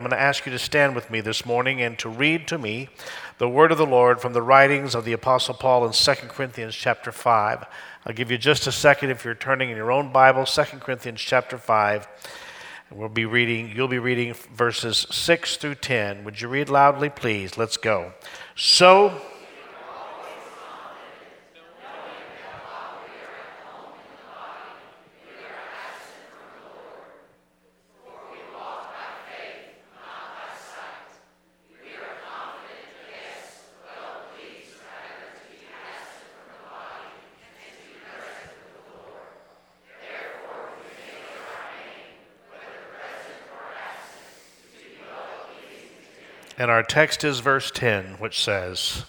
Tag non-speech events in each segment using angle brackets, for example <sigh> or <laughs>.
I'm going to ask you to stand with me this morning and to read to me the word of the Lord from the writings of the Apostle Paul in 2 Corinthians chapter 5. I'll give you just a second if you're turning in your own Bible, 2 Corinthians chapter 5. And we'll be reading, you'll be reading verses 6 through 10. Would you read loudly, please? Let's go. So, our text is verse 10, which says,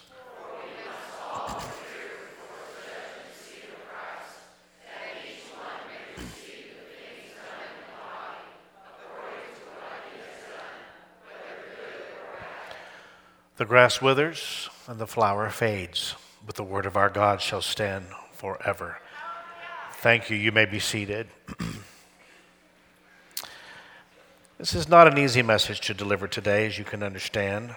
The grass withers and the flower fades, but the word of our God shall stand forever. Thank you. You may be seated. <clears throat> This is not an easy message to deliver today, as you can understand.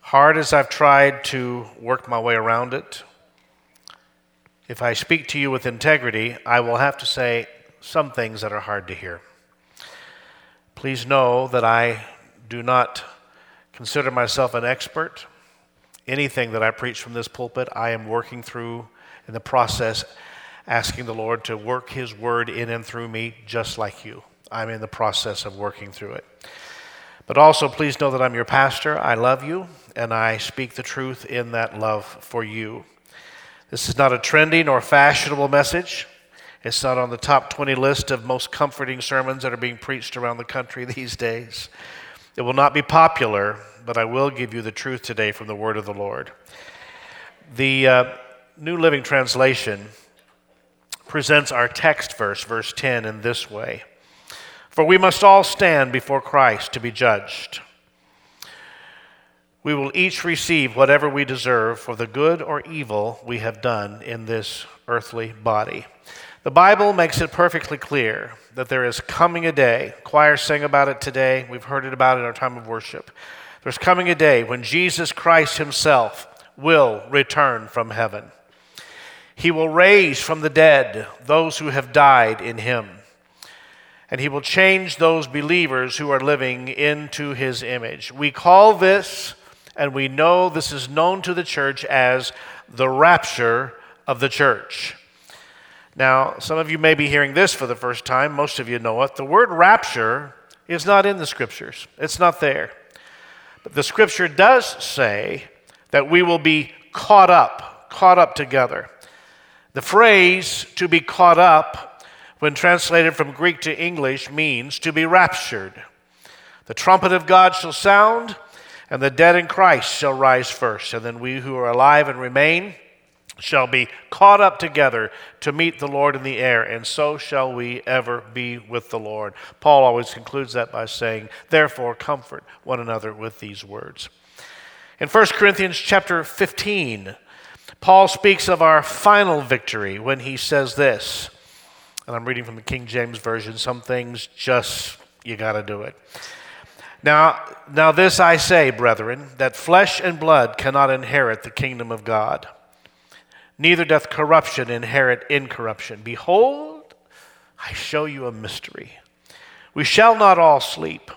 Hard as I've tried to work my way around it, if I speak to you with integrity, I will have to say some things that are hard to hear. Please know that I do not consider myself an expert. Anything that I preach from this pulpit, I am working through in the process, asking the Lord to work His word in and through me, just like you. I'm in the process of working through it. But also, please know that I'm your pastor. I love you, and I speak the truth in that love for you. This is not a trendy nor fashionable message. It's not on the top 20 list of most comforting sermons that are being preached around the country <laughs> these days. It will not be popular, but I will give you the truth today from the word of the Lord. The uh, New Living Translation presents our text verse, verse 10, in this way for we must all stand before Christ to be judged. We will each receive whatever we deserve for the good or evil we have done in this earthly body. The Bible makes it perfectly clear that there is coming a day. Choir sang about it today. We've heard it about it in our time of worship. There's coming a day when Jesus Christ Himself will return from heaven. He will raise from the dead those who have died in Him and he will change those believers who are living into his image. We call this, and we know this is known to the church as the rapture of the church. Now, some of you may be hearing this for the first time, most of you know it. The word rapture is not in the scriptures, it's not there. But the scripture does say that we will be caught up, caught up together. The phrase to be caught up when translated from Greek to English, means to be raptured. The trumpet of God shall sound, and the dead in Christ shall rise first, and then we who are alive and remain shall be caught up together to meet the Lord in the air, and so shall we ever be with the Lord. Paul always concludes that by saying, Therefore, comfort one another with these words. In 1 Corinthians chapter 15, Paul speaks of our final victory when he says this and I'm reading from the King James Version. Some things just, you got to do it. Now, now, this I say, brethren, that flesh and blood cannot inherit the kingdom of God, neither doth corruption inherit incorruption. Behold, I show you a mystery. We shall not all sleep,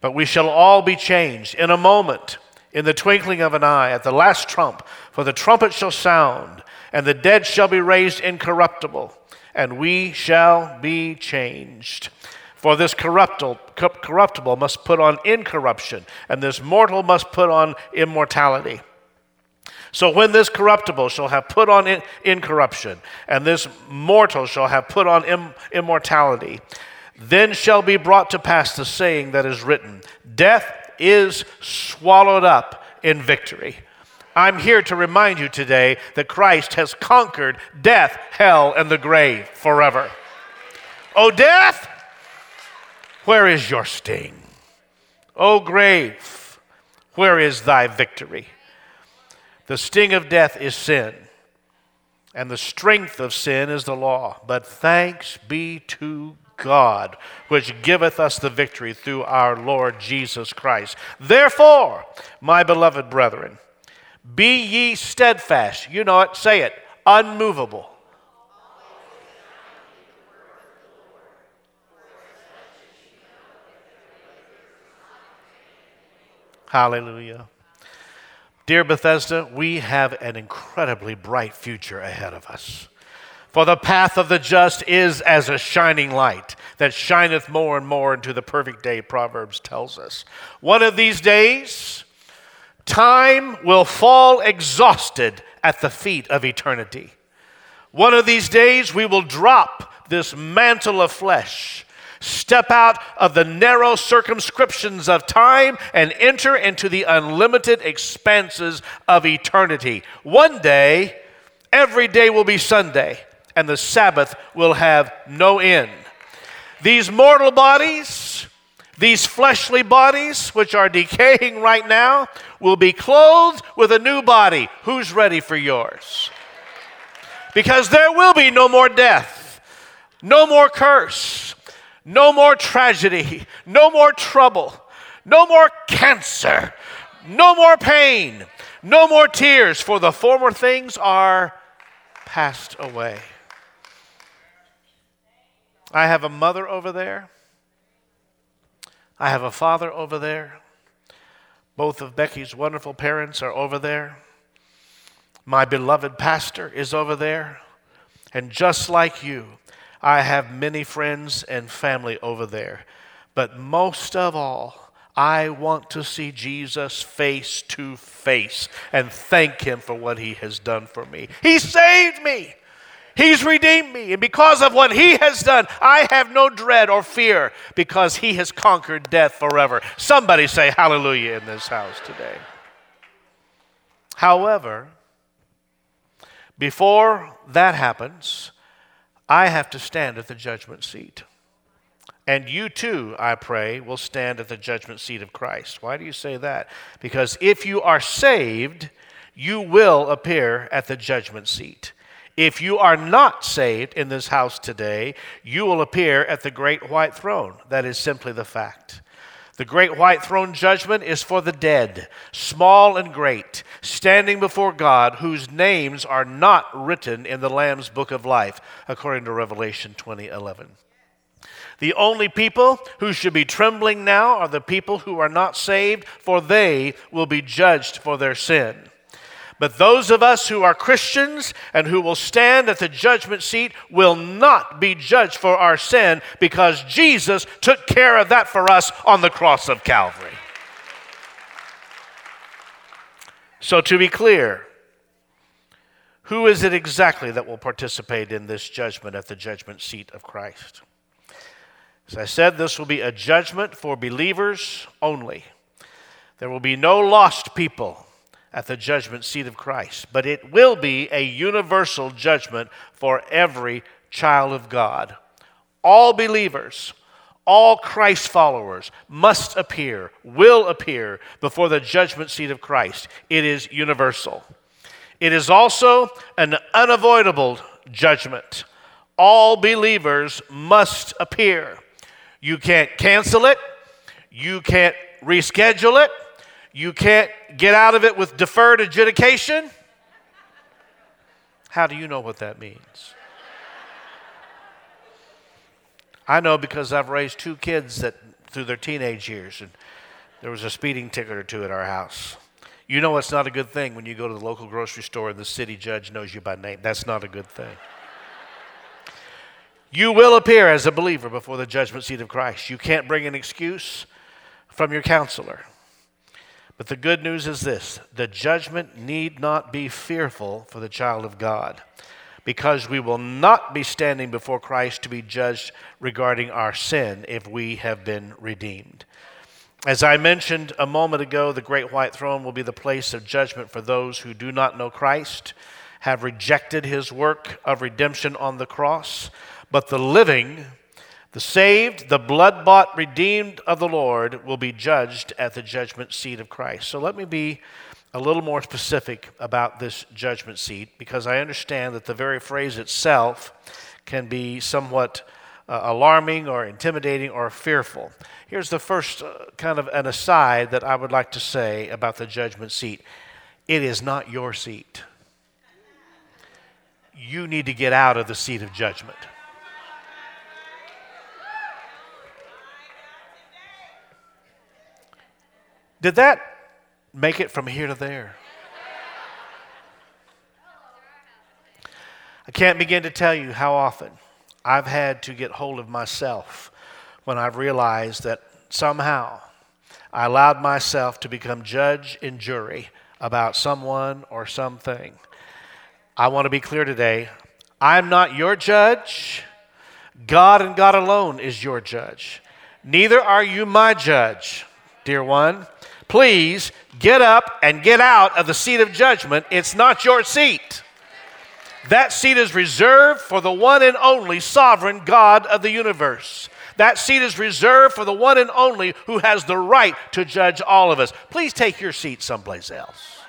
but we shall all be changed in a moment, in the twinkling of an eye, at the last trump. For the trumpet shall sound, and the dead shall be raised incorruptible and we shall be changed. For this corruptible, must put on incorruption, and this mortal must put on immortality. So when this corruptible shall have put on incorruption, and this mortal shall have put on Im- immortality, then shall be brought to pass the saying that is written Death is swallowed up in victory. I'm here to remind you today that Christ has conquered death, hell, and the grave forever. O death, where is your sting? O grave, where is thy victory? The sting of death is sin, and the strength of sin is the law. But thanks be to God, which giveth us the victory through our Lord Jesus Christ. Therefore, my beloved brethren, be ye steadfast. You know it, say it, unmovable. Hallelujah. Dear Bethesda, we have an incredibly bright future ahead of us. For the path of the just is as a shining light that shineth more and more into the perfect day, Proverbs tells us. One of these days, time will fall exhausted at the feet of eternity. One of these days, we will drop this mantle of flesh Step out of the narrow circumscriptions of time and enter into the unlimited expanses of eternity. One day, every day will be Sunday, and the Sabbath will have no end. These mortal bodies, these fleshly bodies, which are decaying right now, will be clothed with a new body. Who's ready for yours? Because there will be no more death, no more curse, no more tragedy, no more trouble, no more cancer, no more pain, no more tears, for the former things are passed away. I have a mother over there. I have a father over there. Both of Becky's wonderful parents are over there. My beloved pastor is over there. And just like you, I have many friends and family over there. But most of all, I want to see Jesus face to face and thank him for what he has done for me. He saved me. He's redeemed me. And because of what he has done, I have no dread or fear because he has conquered death forever. Somebody say hallelujah in this house today. However, before that happens, I have to stand at the judgment seat. And you too, I pray, will stand at the judgment seat of Christ. Why do you say that? Because if you are saved, you will appear at the judgment seat. If you are not saved in this house today, you will appear at the great white throne. That is simply the fact. The great white throne judgment is for the dead, small and great, standing before God, whose names are not written in the Lamb's book of life, according to Revelation 20:11. The only people who should be trembling now are the people who are not saved, for they will be judged for their sin. But those of us who are Christians and who will stand at the judgment seat will not be judged for our sin because Jesus took care of that for us on the cross of Calvary. So, to be clear, who is it exactly that will participate in this judgment at the judgment seat of Christ? As I said, this will be a judgment for believers only. There will be no lost people at the judgment seat of Christ, but it will be a universal judgment for every child of God. All believers, all Christ followers must appear, will appear before the judgment seat of Christ. It is universal. It is also an unavoidable judgment. All believers must appear. You can't cancel it, you can't reschedule it, you can't get out of it with deferred adjudication. How do you know what that means? I know because I've raised two kids that through their teenage years, and there was a speeding ticket or two at our house. You know it's not a good thing when you go to the local grocery store and the city judge knows you by name. That's not a good thing. You will appear as a believer before the judgment seat of Christ. You can't bring an excuse from your counselor. But the good news is this the judgment need not be fearful for the child of God, because we will not be standing before Christ to be judged regarding our sin if we have been redeemed. As I mentioned a moment ago, the great white throne will be the place of judgment for those who do not know Christ, have rejected his work of redemption on the cross, but the living the saved, the blood bought, redeemed of the Lord will be judged at the judgment seat of Christ. So let me be a little more specific about this judgment seat because I understand that the very phrase itself can be somewhat uh, alarming or intimidating or fearful. Here's the first uh, kind of an aside that I would like to say about the judgment seat it is not your seat. You need to get out of the seat of judgment. Did that make it from here to there? I can't begin to tell you how often I've had to get hold of myself when I've realized that somehow I allowed myself to become judge and jury about someone or something. I want to be clear today I'm not your judge. God and God alone is your judge. Neither are you my judge, dear one. Please get up and get out of the seat of judgment. It's not your seat. That seat is reserved for the one and only sovereign God of the universe. That seat is reserved for the one and only who has the right to judge all of us. Please take your seat someplace else.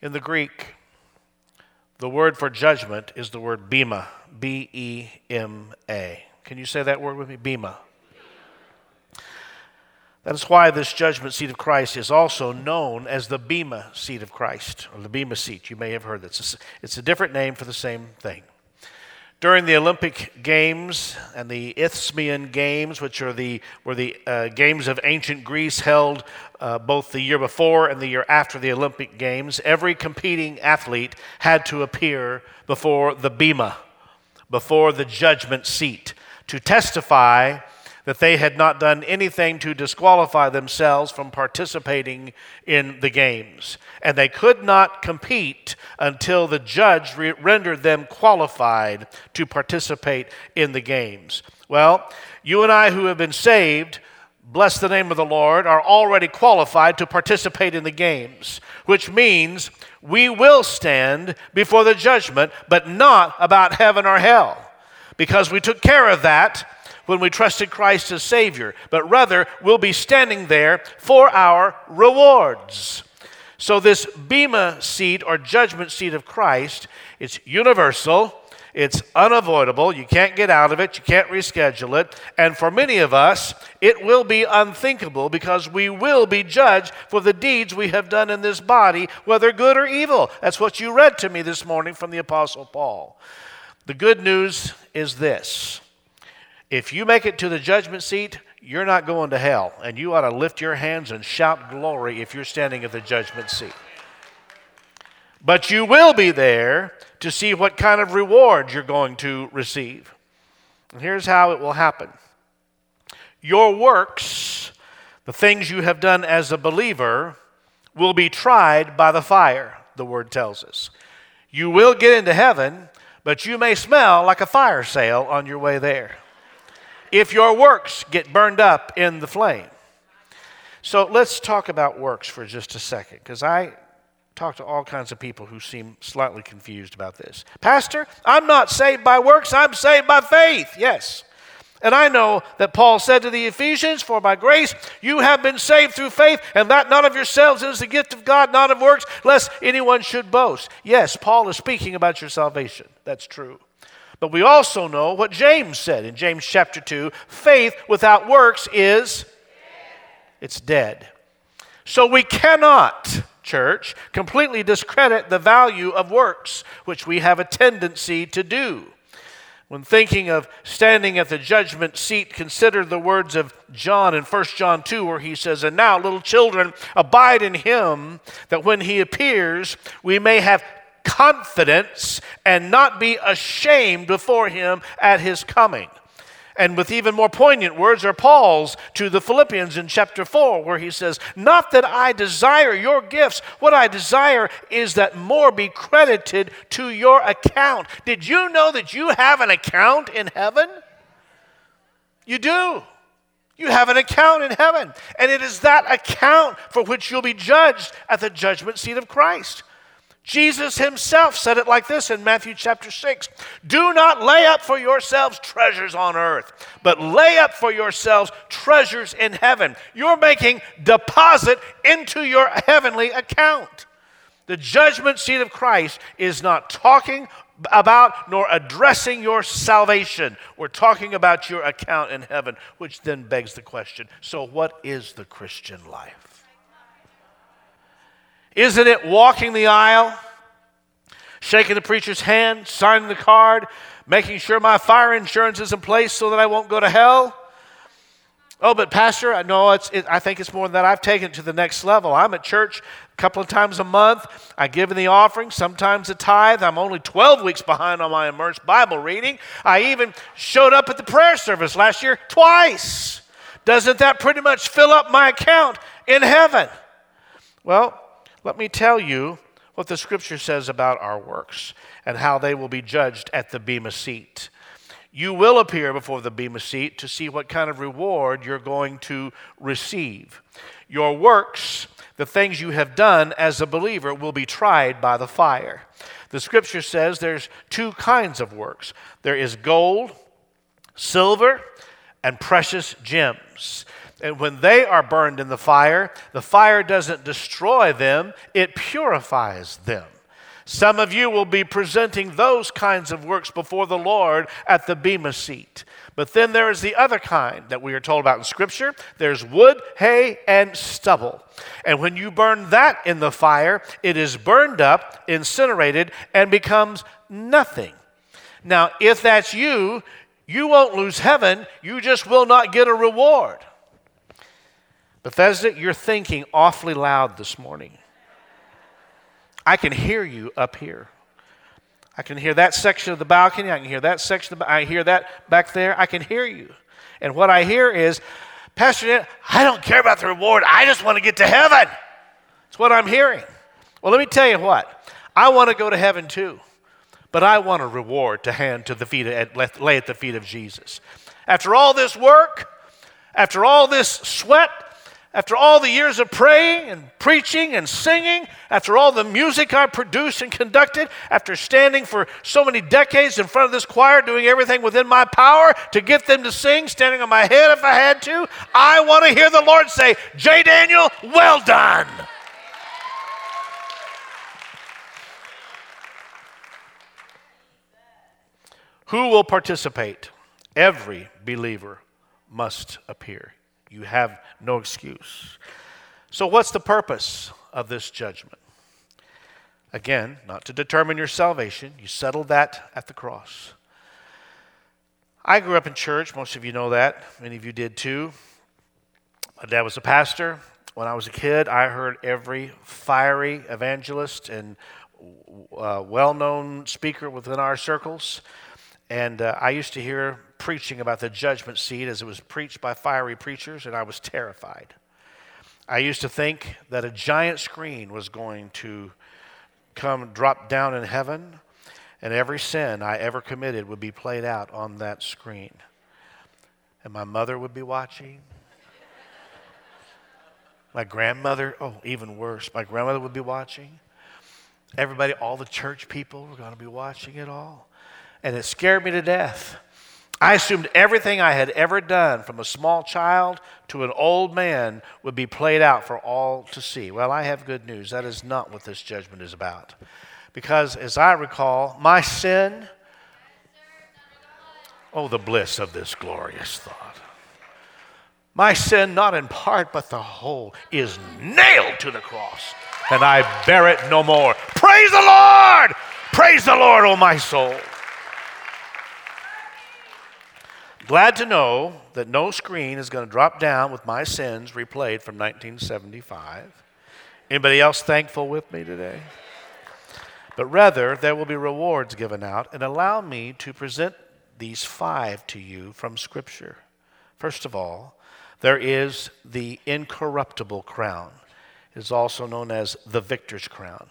In the Greek, the word for judgment is the word bema, B E M A. Can you say that word with me? Bema. That is why this judgment seat of Christ is also known as the Bema seat of Christ, or the Bema seat. You may have heard that. It's a different name for the same thing. During the Olympic Games and the Isthmian Games, which are the, were the uh, games of ancient Greece held uh, both the year before and the year after the Olympic Games, every competing athlete had to appear before the Bema, before the judgment seat, to testify that they had not done anything to disqualify themselves from participating in the games. And they could not compete until the judge re- rendered them qualified to participate in the games. Well, you and I who have been saved, bless the name of the Lord, are already qualified to participate in the games, which means we will stand before the judgment, but not about heaven or hell. Because we took care of that when we trusted Christ as Savior, but rather we'll be standing there for our rewards. So, this Bema seat or judgment seat of Christ, it's universal, it's unavoidable. You can't get out of it, you can't reschedule it. And for many of us, it will be unthinkable because we will be judged for the deeds we have done in this body, whether good or evil. That's what you read to me this morning from the Apostle Paul. The good news is this if you make it to the judgment seat, you're not going to hell. And you ought to lift your hands and shout glory if you're standing at the judgment seat. But you will be there to see what kind of reward you're going to receive. And here's how it will happen your works, the things you have done as a believer, will be tried by the fire, the word tells us. You will get into heaven, but you may smell like a fire sale on your way there if your works get burned up in the flame. So let's talk about works for just a second, because I talk to all kinds of people who seem slightly confused about this. Pastor, I'm not saved by works, I'm saved by faith. Yes. And I know that Paul said to the Ephesians, For by grace you have been saved through faith, and that not of yourselves is the gift of God, not of works, lest anyone should boast. Yes, Paul is speaking about your salvation. That's true. But we also know what James said in James chapter 2 faith without works is it's dead. So we cannot, church, completely discredit the value of works, which we have a tendency to do. When thinking of standing at the judgment seat, consider the words of John in 1 John 2, where he says, And now, little children, abide in him, that when he appears, we may have confidence and not be ashamed before him at his coming. And with even more poignant words are Paul's to the Philippians in chapter 4, where he says, Not that I desire your gifts, what I desire is that more be credited to your account. Did you know that you have an account in heaven? You do. You have an account in heaven. And it is that account for which you'll be judged at the judgment seat of Christ. Jesus himself said it like this in Matthew chapter 6 Do not lay up for yourselves treasures on earth, but lay up for yourselves treasures in heaven. You're making deposit into your heavenly account. The judgment seat of Christ is not talking about nor addressing your salvation. We're talking about your account in heaven, which then begs the question so, what is the Christian life? Isn't it walking the aisle, shaking the preacher's hand, signing the card, making sure my fire insurance is in place so that I won't go to hell? Oh, but Pastor, I know it's, it, I think it's more than that. I've taken it to the next level. I'm at church a couple of times a month. I give in the offering, sometimes a tithe. I'm only 12 weeks behind on my immersed Bible reading. I even showed up at the prayer service last year twice. Doesn't that pretty much fill up my account in heaven? Well, let me tell you what the scripture says about our works and how they will be judged at the Bema seat you will appear before the Bema seat to see what kind of reward you're going to receive. Your works, the things you have done as a believer, will be tried by the fire. The scripture says there's two kinds of works there is gold, silver, and precious gems. And when they are burned in the fire, the fire doesn't destroy them, it purifies them. Some of you will be presenting those kinds of works before the Lord at the Bema seat. But then there is the other kind that we are told about in Scripture there's wood, hay, and stubble. And when you burn that in the fire, it is burned up, incinerated, and becomes nothing. Now, if that's you, you won't lose heaven, you just will not get a reward. Bethesda, you're thinking awfully loud this morning. I can hear you up here. I can hear that section of the balcony. I can hear that section. Of, I hear that back there. I can hear you. And what I hear is, Pastor, I don't care about the reward. I just want to get to heaven. That's what I'm hearing. Well, let me tell you what. I want to go to heaven too, but I want a reward to hand to the feet, of, lay at the feet of Jesus. After all this work, after all this sweat, after all the years of praying and preaching and singing, after all the music I produced and conducted, after standing for so many decades in front of this choir, doing everything within my power to get them to sing, standing on my head if I had to, I want to hear the Lord say, J. Daniel, well done. Who will participate? Every believer must appear. You have no excuse. So, what's the purpose of this judgment? Again, not to determine your salvation. You settled that at the cross. I grew up in church. Most of you know that. Many of you did too. My dad was a pastor. When I was a kid, I heard every fiery evangelist and uh, well known speaker within our circles. And uh, I used to hear preaching about the judgment seat as it was preached by fiery preachers, and I was terrified. I used to think that a giant screen was going to come drop down in heaven, and every sin I ever committed would be played out on that screen. And my mother would be watching. My grandmother, oh, even worse, my grandmother would be watching. Everybody, all the church people were going to be watching it all. And it scared me to death. I assumed everything I had ever done, from a small child to an old man, would be played out for all to see. Well, I have good news. That is not what this judgment is about. Because, as I recall, my sin, oh, the bliss of this glorious thought. My sin, not in part, but the whole, is nailed to the cross, and I bear it no more. Praise the Lord! Praise the Lord, O oh my soul. Glad to know that no screen is going to drop down with my sins replayed from 1975. Anybody else thankful with me today? But rather, there will be rewards given out, and allow me to present these five to you from Scripture. First of all, there is the incorruptible crown. It is also known as the victor's crown.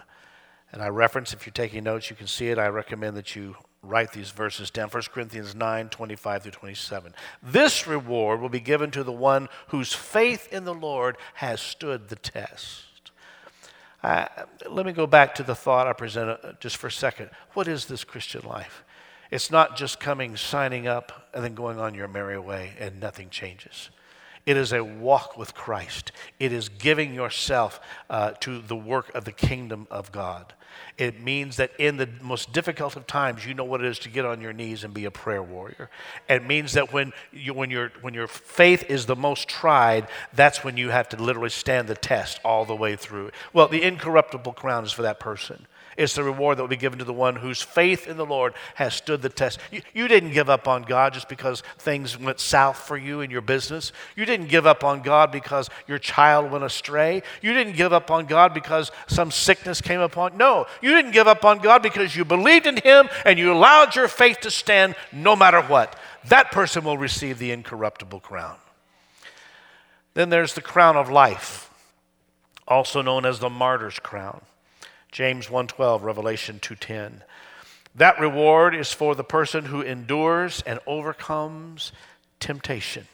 And I reference, if you're taking notes, you can see it. I recommend that you write these verses down 1 Corinthians 9 25 through 27. This reward will be given to the one whose faith in the Lord has stood the test. Uh, let me go back to the thought I presented uh, just for a second. What is this Christian life? It's not just coming, signing up, and then going on your merry way and nothing changes. It is a walk with Christ. It is giving yourself uh, to the work of the kingdom of God. It means that in the most difficult of times, you know what it is to get on your knees and be a prayer warrior. It means that when, you, when, your when your faith is the most tried, that's when you have to literally stand the test all the way through. Well, the incorruptible crown is for that person. It's the reward that will be given to the one whose faith in the Lord has stood the test. You, you, didn't give up on God just because things went south for you in your business. You didn't give up on God because your child went astray. You didn't give up on God because some sickness came upon. No, you didn't give up on God because you believed in Him and you allowed your faith to stand no matter what. That person will receive the incorruptible crown. Then there's the crown of life, also known as the martyr's crown. James 1:12, Revelation 2:10. That reward is for the person who endures and overcomes temptation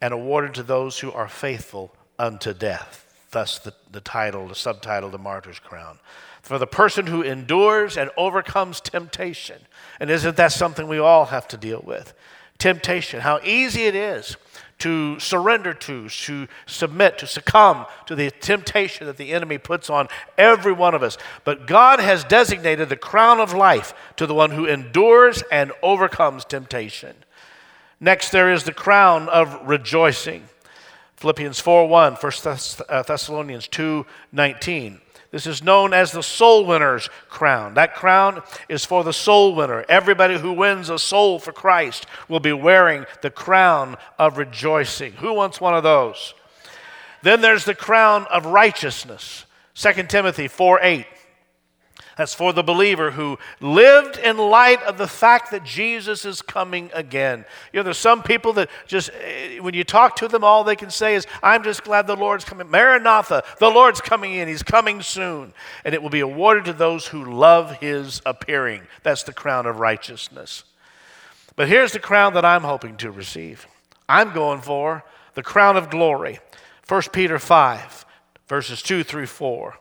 and awarded to those who are faithful unto death. Thus the, the title, the subtitle, the martyr's crown. For the person who endures and overcomes temptation. And isn't that something we all have to deal with? Temptation, how easy it is to surrender to, to submit, to succumb to the temptation that the enemy puts on every one of us. But God has designated the crown of life to the one who endures and overcomes temptation. Next, there is the crown of rejoicing. Philippians 4 1, 1 uh, Thessalonians 2 19. This is known as the soul winner's crown. That crown is for the soul winner. Everybody who wins a soul for Christ will be wearing the crown of rejoicing. Who wants one of those? Then there's the crown of righteousness. 2 Timothy 4 8. That's for the believer who lived in light of the fact that Jesus is coming again. You know, there's some people that just, eh, when you talk to them, all they can say is, I'm just glad the Lord's coming. Maranatha, the Lord's coming in. He's coming soon. And it will be awarded to those who love his appearing. That's the crown of righteousness. But here's the crown that I'm hoping to receive. I'm going for the crown of glory. 1 Peter 5, verses 2 through 4.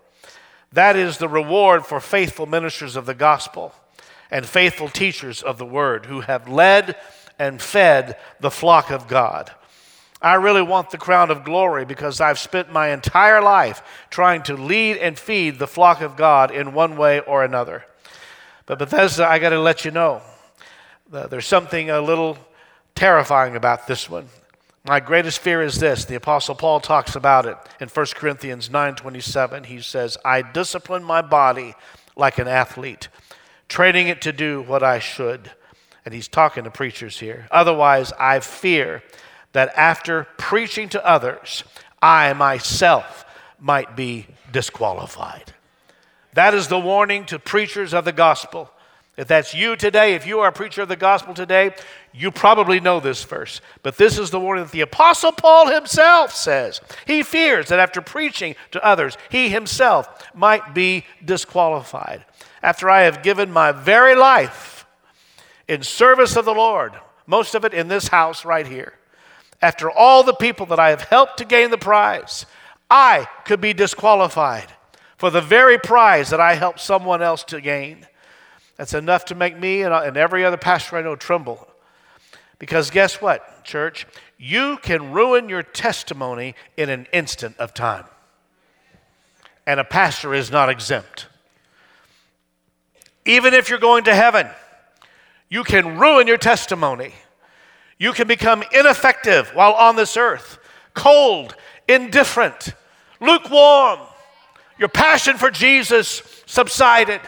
That is the reward for faithful ministers of the gospel and faithful teachers of the word who have led and fed the flock of God. I really want the crown of glory because I've spent my entire life trying to lead and feed the flock of God in one way or another. But Bethesda, I got to let you know, there's something a little terrifying about this one. My greatest fear is this. The apostle Paul talks about it in 1 Corinthians 9:27. He says, "I discipline my body like an athlete, training it to do what I should." And he's talking to preachers here. Otherwise, I fear that after preaching to others, I myself might be disqualified. That is the warning to preachers of the gospel. If that's you today, if you are a preacher of the gospel today, you probably know this verse. But this is the warning that the Apostle Paul himself says. He fears that after preaching to others, he himself might be disqualified. After I have given my very life in service of the Lord, most of it in this house right here, after all the people that I have helped to gain the prize, I could be disqualified for the very prize that I helped someone else to gain. That's enough to make me and, uh, and every other pastor I know tremble. Because guess what, church? You can ruin your testimony in an instant of time. And a pastor is not exempt. Even if you're going to heaven, you can ruin your testimony. You can become ineffective while on this earth, cold, indifferent, lukewarm. Your passion for Jesus subsided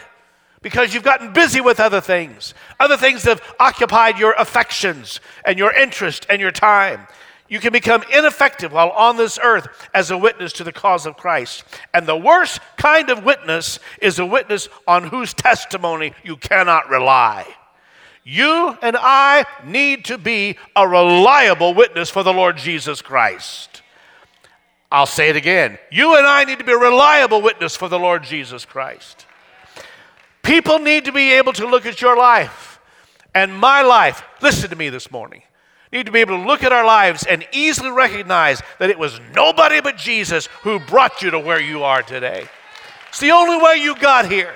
because you've gotten busy with other things. Other things have occupied your affections and your interest and your time. You can become ineffective while on this earth as a witness to the cause of Christ. And the worst kind of witness is a witness on whose testimony you cannot rely. You and I need to be a reliable witness for the Lord Jesus Christ. I'll say it again. You and I need to be a reliable witness for the Lord Jesus Christ. People need to be able to look at your life and my life. Listen to me this morning. Need to be able to look at our lives and easily recognize that it was nobody but Jesus who brought you to where you are today. It's the only way you got here.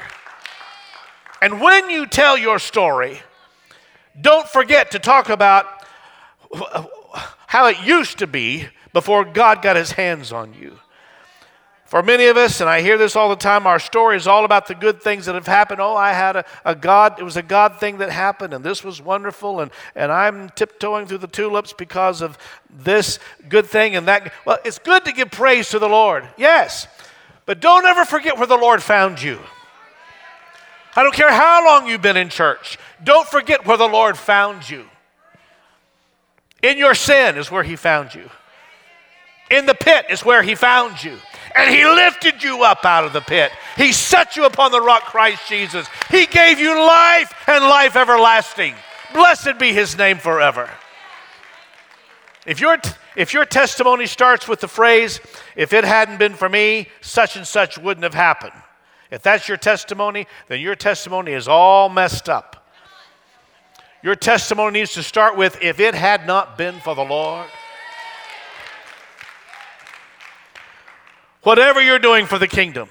And when you tell your story, don't forget to talk about how it used to be before God got his hands on you. For many of us, and I hear this all the time, our story is all about the good things that have happened. Oh, I had a, a, God, it was a God thing that happened, and this was wonderful, and, and I'm tiptoeing through the tulips because of this good thing and that. Well, it's good to give praise to the Lord, yes, but don't ever forget where the Lord found you. I don't care how long you've been in church, don't forget where the Lord found you. In your sin is where He found you. In the pit is where He found you and He lifted you up out of the pit. He set you upon the rock, Christ Jesus. He gave you life and life everlasting. Blessed be His name forever. If your, if your testimony starts with the phrase, if it hadn't been for me, such and such wouldn't have happened. If that's your testimony, then your testimony is all messed up. Your testimony needs to start with, if it had not been for the Lord. Whatever you're doing for the kingdom,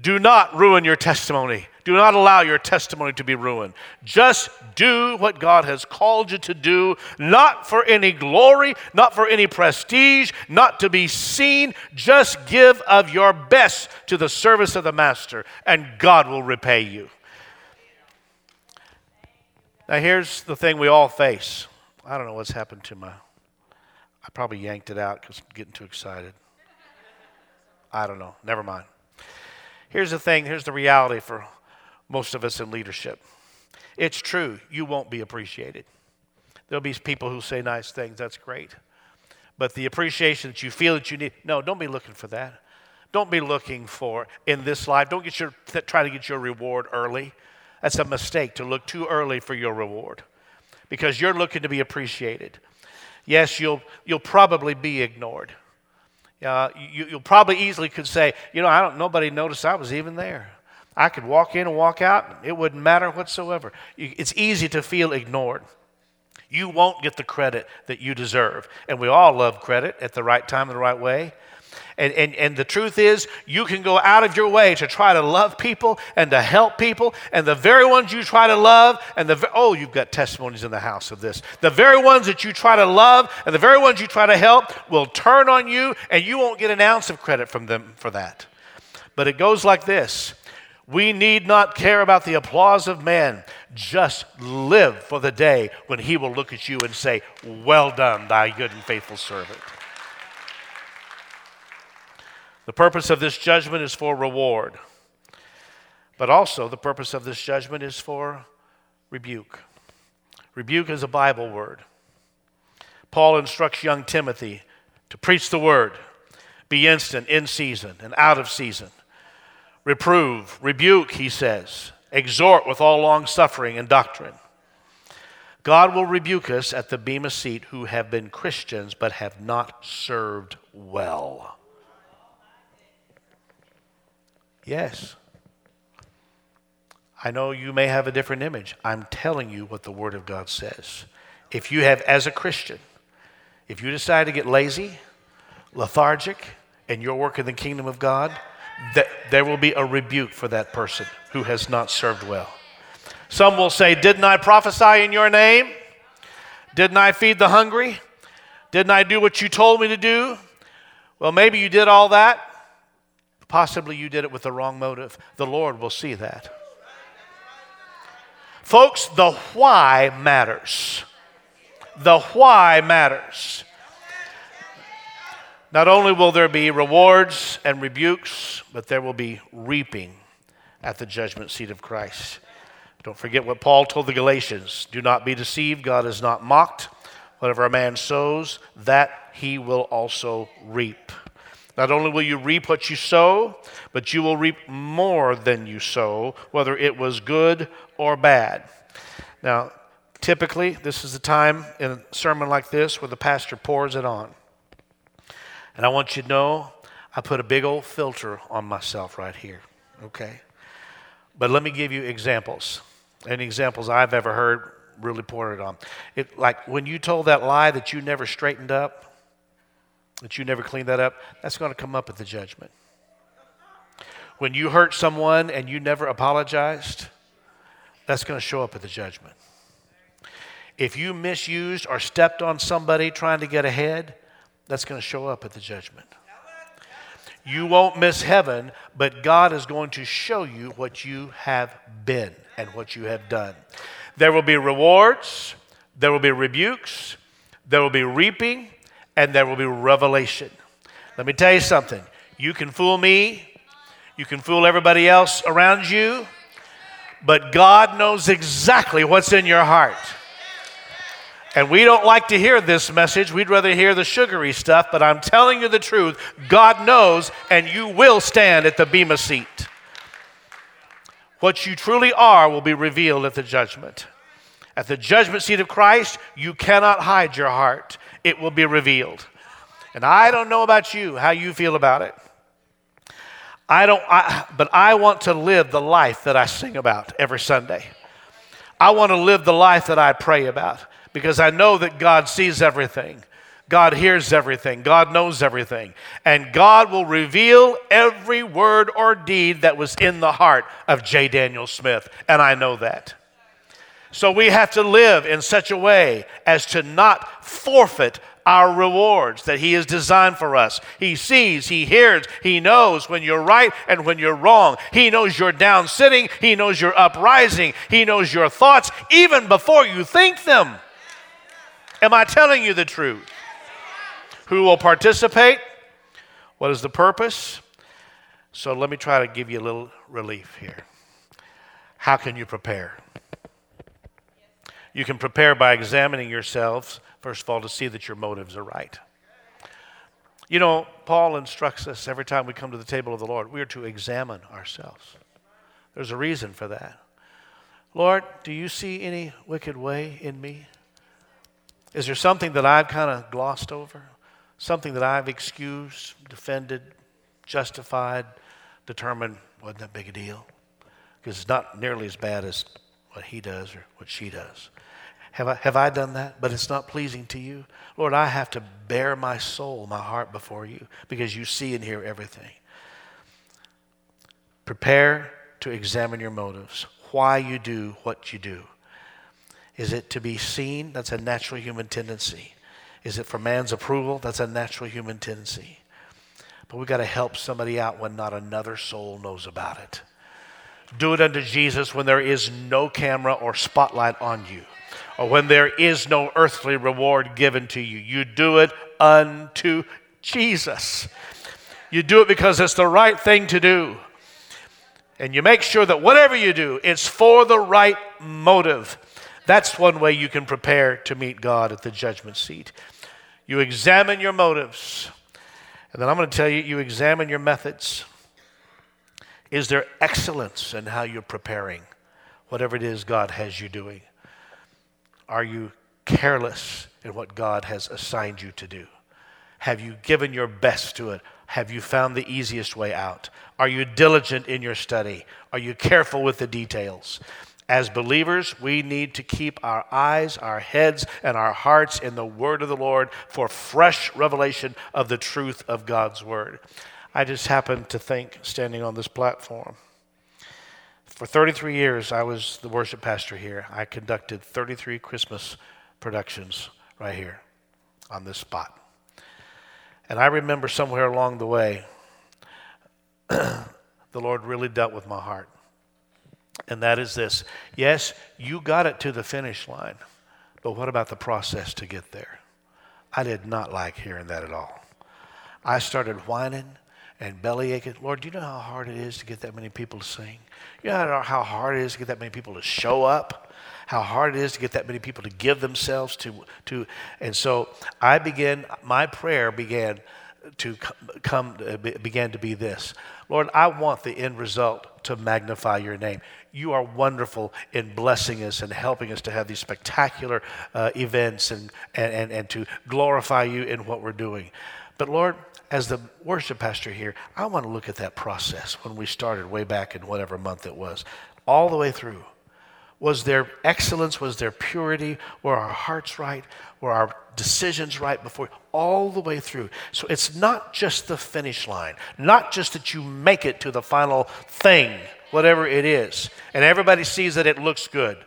do not ruin your testimony. Do not allow your testimony to be ruined. Just do what God has called you to do, not for any glory, not for any prestige, not to be seen. Just give of your best to the service of the Master, and God will repay you. Now, here's the thing we all face. I don't know what's happened to my. I probably yanked it out because I'm getting too excited. I don't know. Never mind. Here's the thing here's the reality for most of us in leadership it's true, you won't be appreciated. There'll be people who say nice things, that's great. But the appreciation that you feel that you need, no, don't be looking for that. Don't be looking for in this life. Don't get your try to get your reward early. That's a mistake to look too early for your reward because you're looking to be appreciated. Yes, you'll, you'll probably be ignored. Uh, you, you probably easily could say, you know, I don't, nobody noticed I was even there. I could walk in and walk out, it wouldn't matter whatsoever. It's easy to feel ignored. You won't get the credit that you deserve. And we all love credit at the right time and the right way. And, and, and the truth is, you can go out of your way to try to love people and to help people, and the very ones you try to love, and the oh, you've got testimonies in the house of this. The very ones that you try to love and the very ones you try to help will turn on you, and you won't get an ounce of credit from them for that. But it goes like this We need not care about the applause of men. Just live for the day when he will look at you and say, Well done, thy good and faithful servant. The purpose of this judgment is for reward, but also the purpose of this judgment is for rebuke. Rebuke is a Bible word. Paul instructs young Timothy to preach the word, be instant, in season, and out of season. Reprove, rebuke, he says, exhort with all long suffering and doctrine. God will rebuke us at the Bema seat who have been Christians but have not served well. Yes. I know you may have a different image. I'm telling you what the Word of God says. If you have, as a Christian, if you decide to get lazy, lethargic, and you're working the kingdom of God, that there will be a rebuke for that person who has not served well. Some will say, Didn't I prophesy in your name? Didn't I feed the hungry? Didn't I do what you told me to do? Well, maybe you did all that, Possibly you did it with the wrong motive. The Lord will see that. Folks, the why matters. The why matters. Not only will there be rewards and rebukes, but there will be reaping at the judgment seat of Christ. Don't forget what Paul told the Galatians do not be deceived, God is not mocked. Whatever a man sows, that he will also reap. Not only will you reap what you sow, but you will reap more than you sow, whether it was good or bad. Now, typically, this is the time in a sermon like this where the pastor pours it on. And I want you to know I put a big old filter on myself right here, okay? But let me give you examples. Any examples I've ever heard really poured it on. It, like when you told that lie that you never straightened up, that you never cleaned that up, that's going to come up at the judgment. When you hurt someone and you never apologized, that's going to show up at the judgment. If you misused or stepped on somebody trying to get ahead, that's going to show up at the judgment. You won't miss heaven, but God is going to show you what you have been and what you have done. There will be rewards, there will be rebukes, there will be reaping, and there will be revelation. Let me tell you something. You can fool me, you can fool everybody else around you, but God knows exactly what's in your heart. And we don't like to hear this message. We'd rather hear the sugary stuff, but I'm telling you the truth. God knows, and you will stand at the Bema seat. What you truly are will be revealed at the judgment. At the judgment seat of Christ, you cannot hide your heart, it will be revealed. And I don't know about you, how you feel about it. I don't, I, but I want to live the life that I sing about every Sunday. I want to live the life that I pray about because I know that God sees everything. God hears everything. God knows everything. And God will reveal every word or deed that was in the heart of J. Daniel Smith. And I know that. So we have to live in such a way as to not forfeit our rewards that He has designed for us. He sees, He hears, He knows when you're right and when you're wrong. He knows you're down sitting, He knows you're uprising, He knows your thoughts even before you think them. Am I telling you the truth? Who will participate? What is the purpose? So let me try to give you a little relief here. How can you prepare? You can prepare by examining yourselves, first of all, to see that your motives are right. You know, Paul instructs us every time we come to the table of the Lord, we are to examine ourselves. There's a reason for that. Lord, do you see any wicked way in me? Is there something that I've kind of glossed over? Something that I've excused, defended, justified, determined wasn't that big a deal? Because it's not nearly as bad as what he does or what she does. Have I, have I done that? But it's not pleasing to you? Lord, I have to bare my soul, my heart before you because you see and hear everything. Prepare to examine your motives, why you do what you do. Is it to be seen? That's a natural human tendency. Is it for man's approval? That's a natural human tendency. But we've got to help somebody out when not another soul knows about it. Do it unto Jesus when there is no camera or spotlight on you, or when there is no earthly reward given to you. You do it unto Jesus. You do it because it's the right thing to do. And you make sure that whatever you do, it's for the right motive. That's one way you can prepare to meet God at the judgment seat. You examine your motives. And then I'm going to tell you, you examine your methods. Is there excellence in how you're preparing, whatever it is God has you doing? Are you careless in what God has assigned you to do? Have you given your best to it? Have you found the easiest way out? Are you diligent in your study? Are you careful with the details? As believers, we need to keep our eyes, our heads, and our hearts in the Word of the Lord for fresh revelation of the truth of God's Word. I just happened to think, standing on this platform, for 33 years, I was the worship pastor here. I conducted 33 Christmas productions right here on this spot. And I remember somewhere along the way, <clears throat> the Lord really dealt with my heart and that is this yes, you got it to the finish line, but what about the process to get there? I did not like hearing that at all. I started whining and belly aching. Lord, do you know how hard it is to get that many people to sing? You know how hard it is to get that many people to show up? How hard it is to get that many people to give themselves to, to and so I began, my prayer began to come, began to be this Lord, I want the end result to magnify your name you are wonderful in blessing us and helping us to have these spectacular uh, events and, and, and, and to glorify you in what we're doing. But Lord, as the worship pastor here, I want to look at that process when we started way back in whatever month it was, all the way through. Was there excellence? Was there purity? Were our hearts right? Were our decisions right before? All the way through. So it's not just the finish line, not just that you make it to the final thing whatever it is, and everybody sees that it looks good.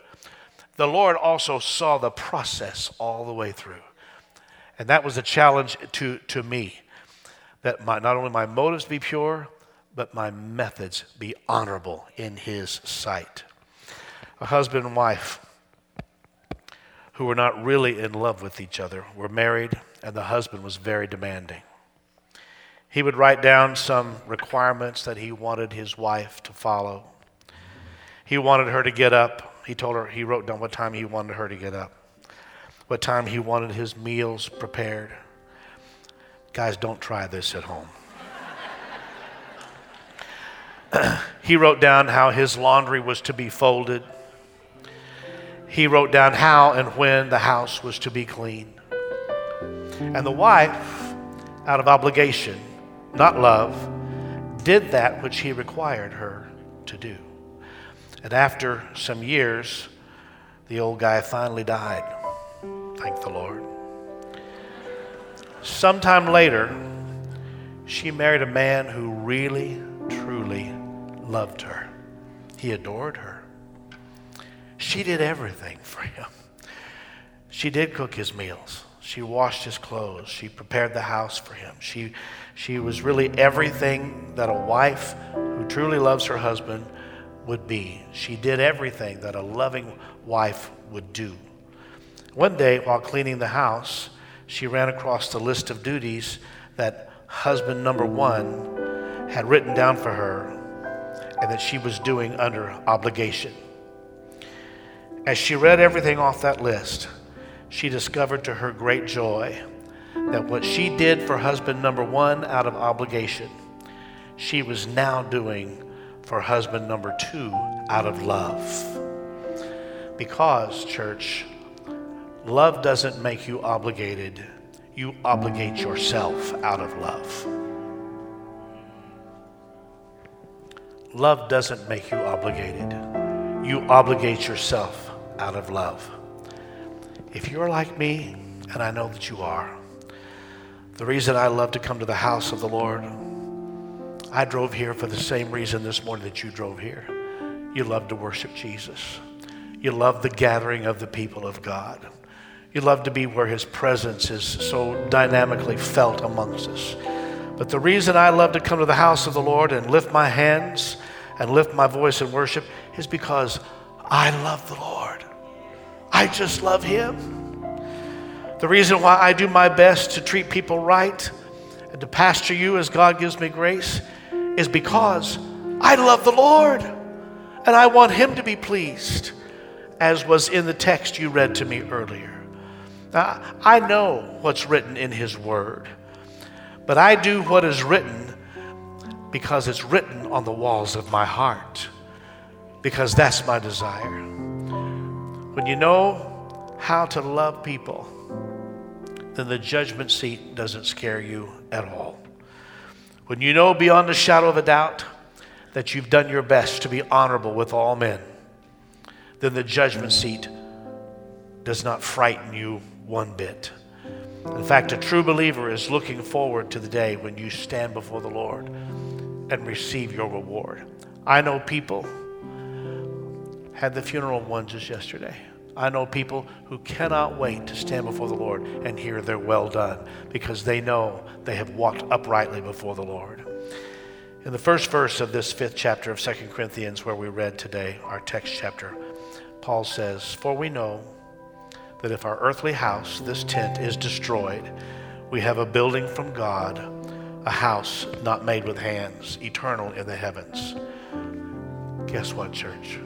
the Lord also saw the process all the way through. And that was a challenge to, to me that my, not only my motives be pure, but my methods be honorable in His sight. A husband and wife who were not really in love with each other were married, and the husband was very demanding. He would write down some requirements that he wanted his wife to follow. He wanted her to get up. He told her, he wrote down what time he wanted her to get up, what time he wanted his meals prepared. Guys, don't try this at home. <clears throat> he wrote down how his laundry was to be folded. He wrote down how and when the house was to be cleaned. And the wife, out of obligation, not love, did that which he required her to do. And after some years, the old guy finally died. Thank the Lord. Sometime later, she married a man who really, truly loved her. He adored her. She did everything for him. She did cook his meals. She washed his clothes. She prepared the house for him. She, she was really everything that a wife who truly loves her husband would be. She did everything that a loving wife would do. One day, while cleaning the house, she ran across the list of duties that husband number one had written down for her and that she was doing under obligation. As she read everything off that list, she discovered to her great joy that what she did for husband number one out of obligation, she was now doing for husband number two out of love. Because, church, love doesn't make you obligated, you obligate yourself out of love. Love doesn't make you obligated, you obligate yourself out of love. If you're like me, and I know that you are, the reason I love to come to the house of the Lord, I drove here for the same reason this morning that you drove here. You love to worship Jesus. You love the gathering of the people of God. You love to be where His presence is so dynamically felt amongst us. But the reason I love to come to the house of the Lord and lift my hands and lift my voice in worship is because I love the Lord. I just love Him. The reason why I do my best to treat people right and to pastor you as God gives me grace is because I love the Lord and I want Him to be pleased, as was in the text you read to me earlier. Now, I know what's written in His Word, but I do what is written because it's written on the walls of my heart, because that's my desire. When you know how to love people, then the judgment seat doesn't scare you at all. When you know beyond a shadow of a doubt that you've done your best to be honorable with all men, then the judgment seat does not frighten you one bit. In fact, a true believer is looking forward to the day when you stand before the Lord and receive your reward. I know people had the funeral one just yesterday. I know people who cannot wait to stand before the Lord and hear their well done because they know they have walked uprightly before the Lord. In the first verse of this fifth chapter of 2 Corinthians, where we read today, our text chapter, Paul says, For we know that if our earthly house, this tent, is destroyed, we have a building from God, a house not made with hands, eternal in the heavens. Guess what, church?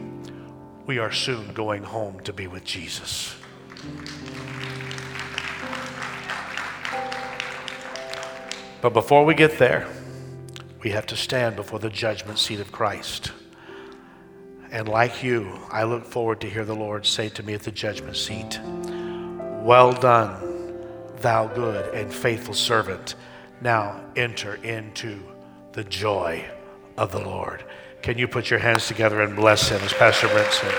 we are soon going home to be with Jesus. But before we get there, we have to stand before the judgment seat of Christ. And like you, I look forward to hear the Lord say to me at the judgment seat, Well done, thou good and faithful servant. Now enter into the joy of the Lord. Can you put your hands together and bless him as Pastor Brent says?